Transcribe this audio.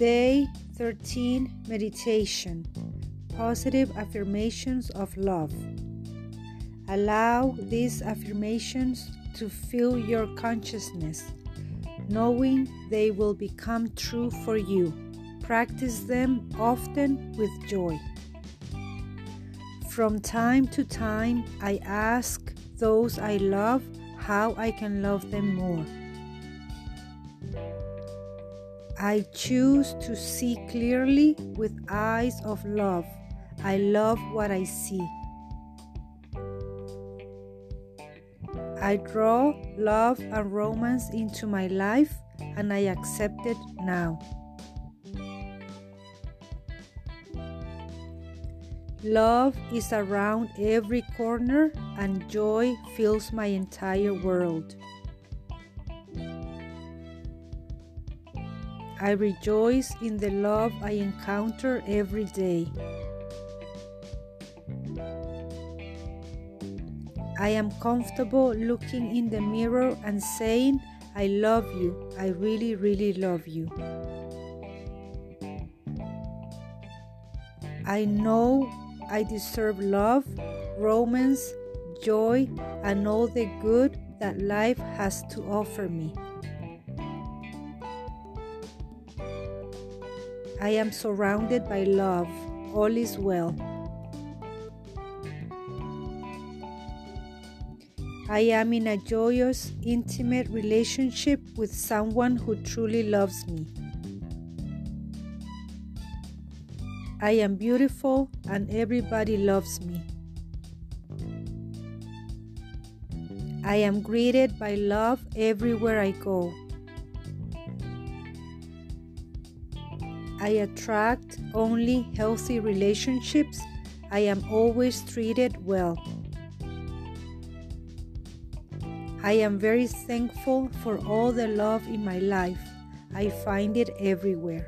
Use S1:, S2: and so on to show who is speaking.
S1: Day 13 Meditation Positive Affirmations of Love. Allow these affirmations to fill your consciousness, knowing they will become true for you. Practice them often with joy. From time to time, I ask those I love how I can love them more. I choose to see clearly with eyes of love. I love what I see. I draw love and romance into my life and I accept it now. Love is around every corner and joy fills my entire world. I rejoice in the love I encounter every day. I am comfortable looking in the mirror and saying, I love you. I really, really love you. I know I deserve love, romance, joy, and all the good that life has to offer me. I am surrounded by love. All is well. I am in a joyous, intimate relationship with someone who truly loves me. I am beautiful and everybody loves me. I am greeted by love everywhere I go. I attract only healthy relationships. I am always treated well. I am very thankful for all the love in my life. I find it everywhere.